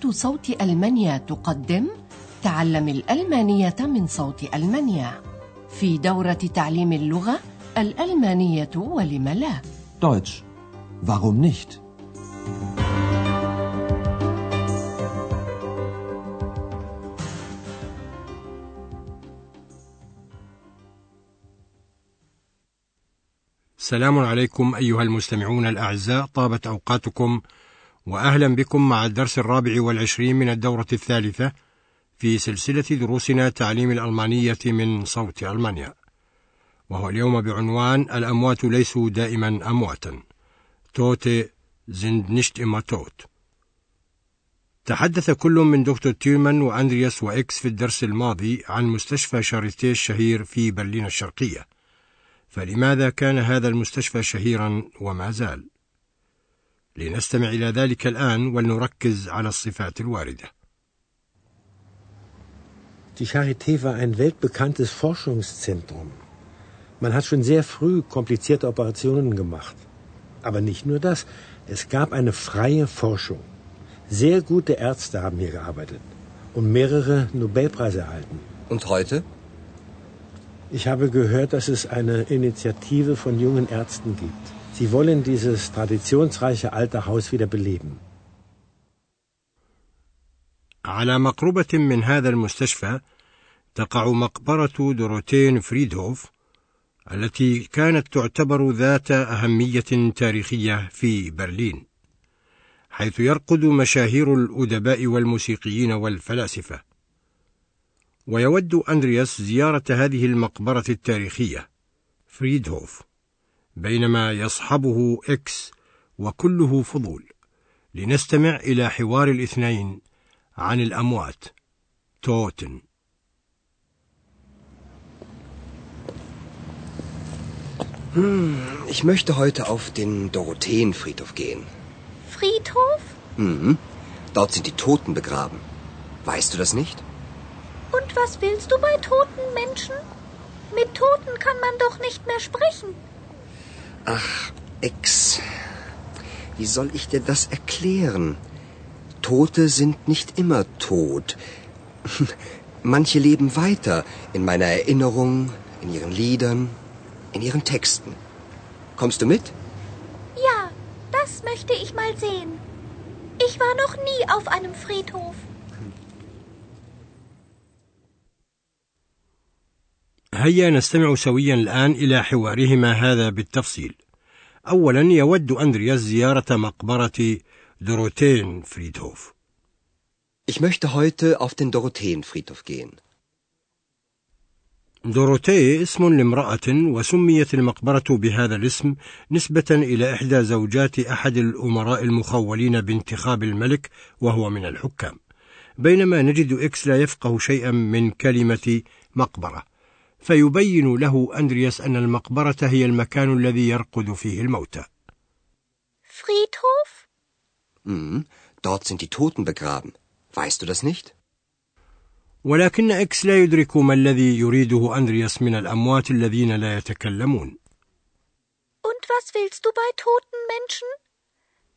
إذاعة صوت ألمانيا تقدم تعلم الألمانية من صوت ألمانيا في دورة تعليم اللغة الألمانية ولم لا Deutsch. Warum nicht? السلام عليكم أيها المستمعون الأعزاء طابت أوقاتكم وأهلا بكم مع الدرس الرابع والعشرين من الدورة الثالثة في سلسلة دروسنا تعليم الألمانية من صوت ألمانيا. وهو اليوم بعنوان الأموات ليسوا دائما أمواتا. توتي sind nicht immer tot تحدث كل من دكتور تيرمان وأندرياس وإكس في الدرس الماضي عن مستشفى شاريتيه الشهير في برلين الشرقية. فلماذا كان هذا المستشفى شهيرا وما زال؟ لنستمع إلى ذلك الآن ولنركز على الصفات الواردة Die Charité war ein weltbekanntes Forschungszentrum. Man hat schon sehr früh komplizierte Operationen gemacht. Aber nicht nur das, es gab eine freie Forschung. Sehr gute Ärzte haben hier gearbeitet und mehrere Nobelpreise erhalten. Und heute? Ich habe gehört, dass es eine Initiative von jungen Ärzten gibt. Sie wollen dieses traditionsreiche alte Haus wieder beleben. على مقربة من هذا المستشفى تقع مقبرة دوروتين فريدهوف التي كانت تعتبر ذات أهمية تاريخية في برلين حيث يرقد مشاهير الأدباء والموسيقيين والفلاسفة ويود أندرياس زيارة هذه المقبرة التاريخية فريدهوف بينما يصحبه إكس وكله فضول لنستمع إلى حوار الاثنين عن الأموات توتن Ich möchte heute auf den Dorotheenfriedhof gehen. Friedhof? Mhm. Dort sind die Toten begraben. Weißt du das nicht? Und was willst du bei toten Menschen? Mit Toten kann man doch nicht mehr sprechen. Ach, Ex. Wie soll ich dir das erklären? Tote sind nicht immer tot. Manche leben weiter in meiner Erinnerung, in ihren Liedern, in ihren Texten. Kommst du mit? Ja, das möchte ich mal sehen. Ich war noch nie auf einem Friedhof. هيا نستمع سويا الآن إلى حوارهما هذا بالتفصيل. أولا يود أندرياس زيارة مقبرة دوروتين فريدهوف. Ich möchte heute auf den Dorotheenfriedhof gehen. دوروتي اسم لامرأة وسميت المقبرة بهذا الاسم نسبة إلى إحدى زوجات أحد الأمراء المخولين بانتخاب الملك وهو من الحكام بينما نجد إكس لا يفقه شيئا من كلمة مقبرة فيبين له أندرياس أن المقبرة هي المكان الذي يرقد فيه الموتى Friedhof? Mhm. Dort sind die Toten begraben. Weißt du das nicht? ولكن إكس لا يدرك ما الذي يريده أندرياس من الأموات الذين لا يتكلمون Und was willst du bei toten Menschen?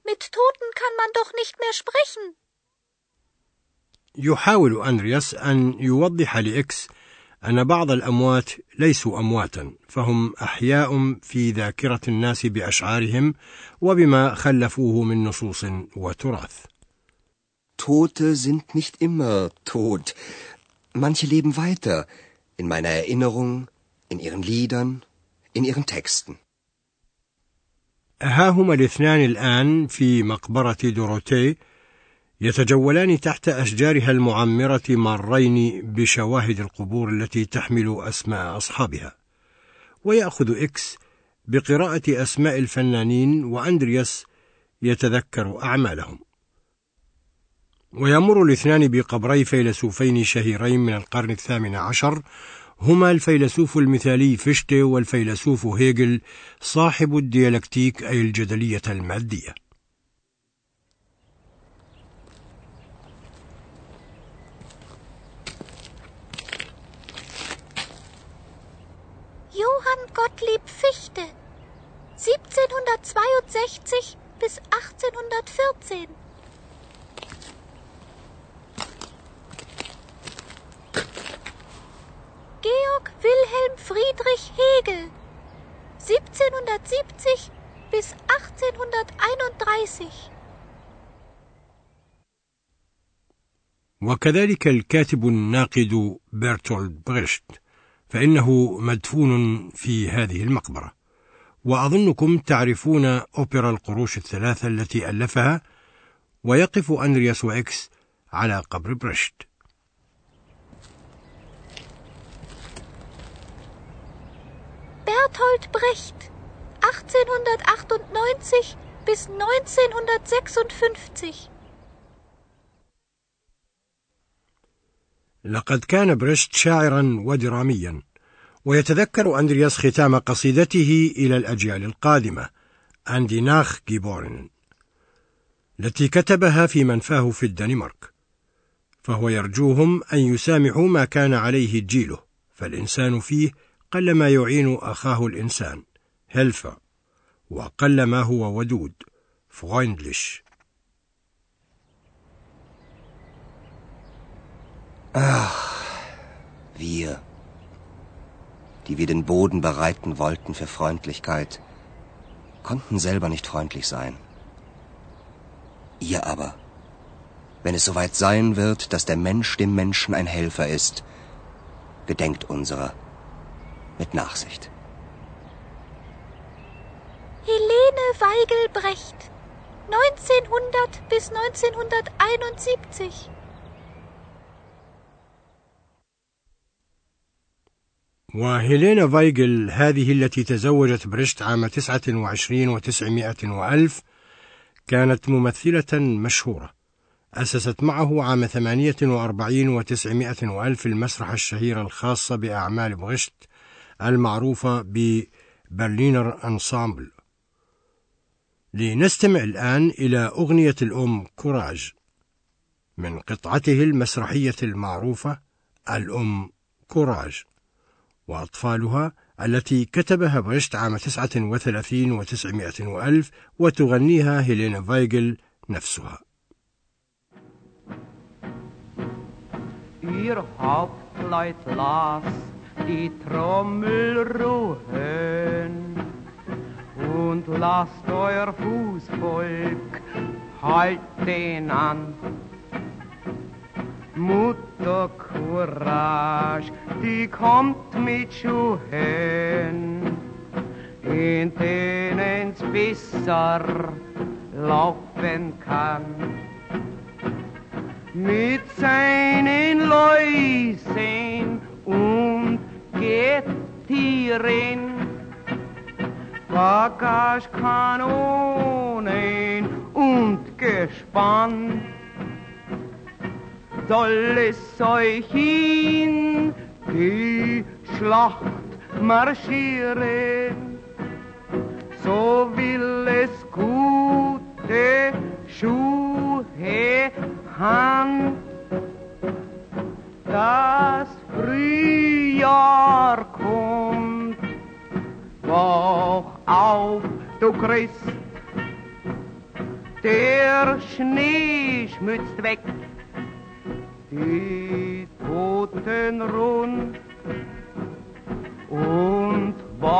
Mit Toten kann man doch nicht mehr sprechen. يحاول أندرياس أن يوضح لإكس أن بعض الأموات ليسوا أمواتا فهم أحياء في ذاكرة الناس بأشعارهم وبما خلفوه من نصوص وتراث Tote sind nicht immer tot. Manche leben weiter in meiner Erinnerung, in ihren Liedern, in ihren Texten. ها هما الاثنان الآن في مقبرة دوروتي يتجولان تحت أشجارها المعمرة مارين بشواهد القبور التي تحمل أسماء أصحابها. ويأخذ إكس بقراءة أسماء الفنانين وأندرياس يتذكر أعمالهم. ويمر الاثنان بقبري فيلسوفين شهيرين من القرن الثامن عشر هما الفيلسوف المثالي فيشته والفيلسوف هيجل صاحب الديالكتيك أي الجدلية المادية. blieb Fichte. 1762 bis 1814. Georg Wilhelm Friedrich Hegel 1770 bis 1831 وكذلك الكاتب الناقد برتولد بريشت فإنه مدفون في هذه المقبرة. وأظنكم تعرفون أوبرا القروش الثلاثة التي ألفها ويقف أندرياس وإكس على قبر بريشت Bertolt Brecht 1898 bis 1956 لقد كان بريشت شاعرا ودراميا ويتذكر أندرياس ختام قصيدته إلى الأجيال القادمة An die Nachgeborenen التي كتبها في منفاه في الدنمارك فهو يرجوهم أن يسامحوا ما كان عليه جيله فالإنسان فيه قلما يعين أخاه الإنسان هيلفا وقل ما هو ودود فرويندلش Ach, wir, die wir den Boden bereiten wollten für Freundlichkeit, konnten selber nicht freundlich sein. Ihr aber, wenn es soweit sein wird, dass der Mensch dem Menschen ein Helfer ist, gedenkt unserer mit Nachsicht. Helene Weigel-Brecht 1900 bis 1971 وهيلينا فايجل هذه التي تزوجت بريشت عام 29 وتسعمائة وألف كانت ممثلة مشهورة. أسست معه عام 48 وتسعمائة وألف المسرح الشهير الخاصة بأعمال بريشت المعروفة ببرلينر أنسامبل. لنستمع الآن إلى أغنية الأم كوراج من قطعته المسرحية المعروفة الأم كوراج. وأطفالها التي كتبها بريشت عام 39 وتسعمائة وألف وتغنيها هيلينا فايجل نفسها Ihr Hauptleut lasst die Trommel ruhen und lasst euer Fußvolk halt den an. Mutter Courage, die kommt mit Schuhen, in denen's besser laufen kann. Mit seinen Läusen und Gettieren, Bagagekanonen und Gespann soll es euch in die Schlacht marschieren, so will es gute Schuhe han. Das Frühjahr kommt, wach auf, du Christ, der Schnee schmützt weg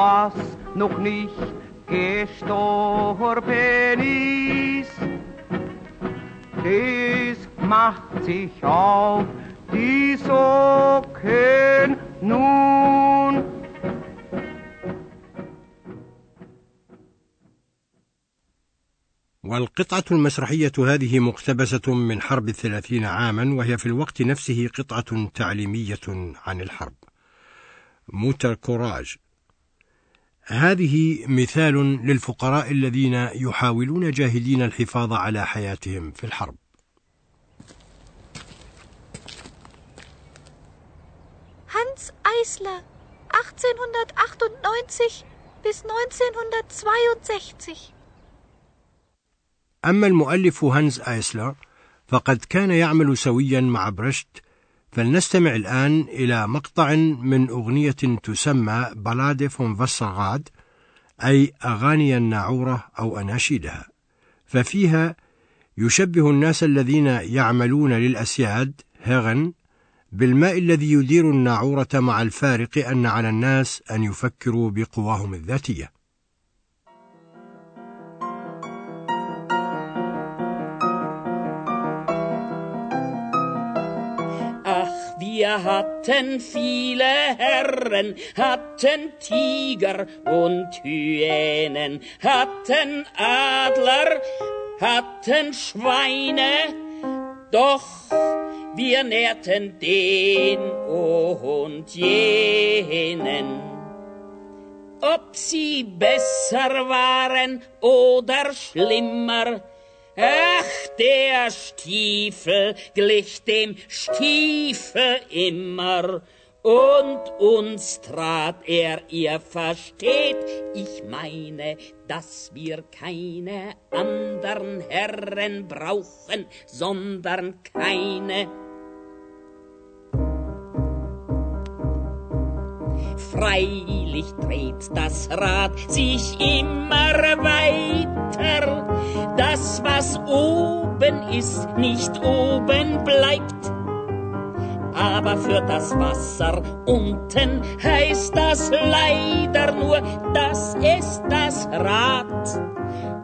was noch nicht gestorben ist, das macht sich auf die Socken nun. والقطعة المسرحية هذه مقتبسة من حرب الثلاثين عاما وهي في الوقت نفسه قطعة تعليمية عن الحرب. موتر كوراج. هذه مثال للفقراء الذين يحاولون جاهدين الحفاظ على حياتهم في الحرب. Hans Eisler 1898 bis 1962 أما المؤلف هانز آيسلر فقد كان يعمل سويا مع بريشت فلنستمع الآن إلى مقطع من أغنية تسمى Ballade vom Wasserrad أي أغاني الناعورة أو أناشيدها. ففيها يشبه الناس الذين يعملون للأسياد هيغن بالماء الذي يدير الناعورة مع الفارق أن على الناس أن يفكروا بقواهم الذاتية. Wir hatten viele Herren, hatten Tiger und Hyänen, hatten Adler, hatten Schweine, doch wir nährten den und jenen. Ob sie besser waren oder schlimmer, Ach, der Stiefel glich dem Stiefel immer, und uns trat er, ihr versteht, ich meine, dass wir keine andern Herren brauchen, sondern keine. Freilich dreht das Rad sich immer weiter, das, was oben ist, nicht oben bleibt. Aber für das Wasser unten heißt das leider nur, dass es das Rad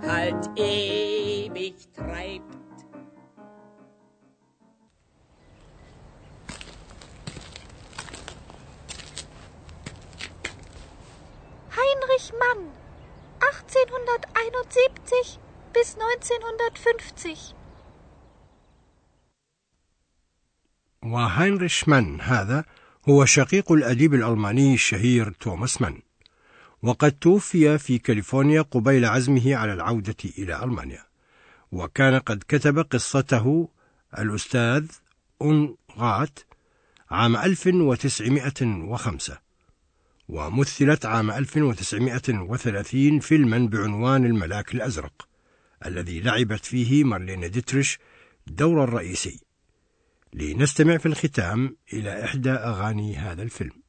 halt ewig treibt. Heinrich Mann, 1871 bis 1950 وهاينريش مان هذا هو شقيق الأديب الألماني الشهير توماس مان وقد توفي في كاليفورنيا قبيل عزمه على العودة إلى ألمانيا وكان قد كتب قصته الأستاذ أونرات عام 1905 ومثلت عام 1930 فيلما بعنوان الملاك الأزرق الذي لعبت فيه مارلين ديتريش الدور الرئيسي لنستمع في الختام إلى إحدى أغاني هذا الفيلم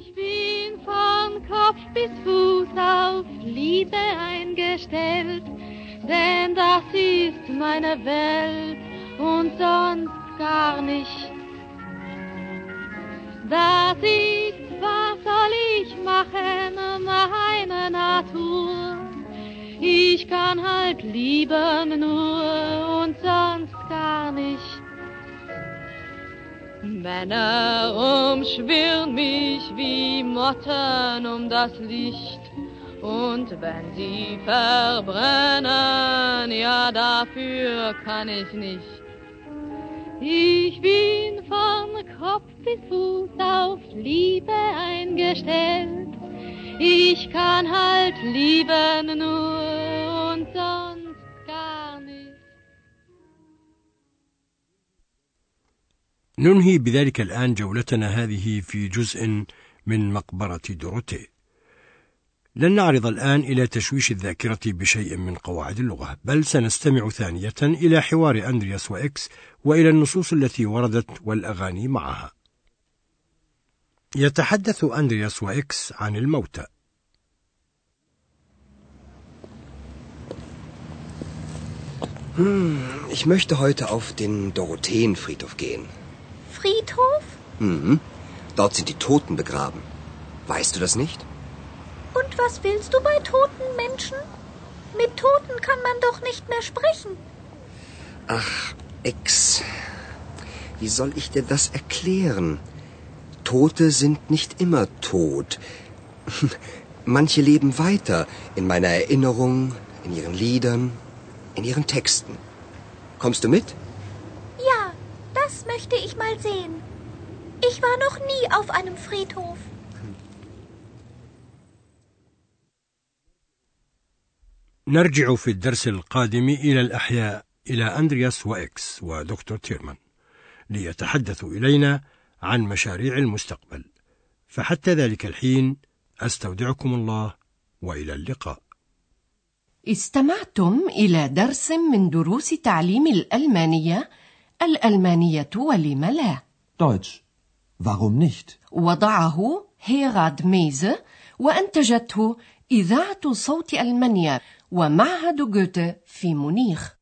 Ich bin von Kopf bis Fuß auf Liebe eingestellt, denn das ist meine Welt und sonst gar nicht. Das ist, was soll ich machen, meine Natur. Ich kann halt lieben nur und sonst gar nicht. Männer umschwirren mich wie Motten um das Licht. Und wenn sie verbrennen, ja dafür kann ich nicht. Ich bin von Kopf bis Fuß auf Liebe eingestellt. Ich kann halt lieben nur und sonst gar nicht. ننهي بذلك الآن جولتنا هذه في جزء من مقبرة دوروتي. لن نعرض الآن إلى تشويش الذاكرة بشيء من قواعد اللغة، بل سنستمع ثانية إلى حوار أندرياس وإكس وإلى النصوص التي وردت والأغاني معها. يتحدث أندرياس وإكس عن الموتى. Hm, ich möchte heute auf den Dorotheenfriedhof gehen. Friedhof? Mhm. Dort sind die Toten begraben. Weißt du das nicht? Und was willst du bei toten Menschen? Mit Toten kann man doch nicht mehr sprechen. Ach, Ex. Wie soll ich dir das erklären? Tote sind nicht immer tot. Manche leben weiter in meiner Erinnerung, in ihren Liedern, in ihren Texten. Kommst du mit? Ja, das möchte ich mal sehen. Ich war noch nie auf einem Friedhof. نرجع في الدرس القادم إلى الأحياء إلى أندرياس وإكس ودكتور تيرمان ليتحدثوا إلينا عن مشاريع المستقبل فحتى ذلك الحين أستودعكم الله وإلى اللقاء استمعتم إلى درس من دروس تعليم الألمانية الألمانية ولم لا Deutsch. Warum nicht? وضعه هيراد ميزه وأنتجته إذاعة صوت ألمانيا ومعهد جوته في مونيخ.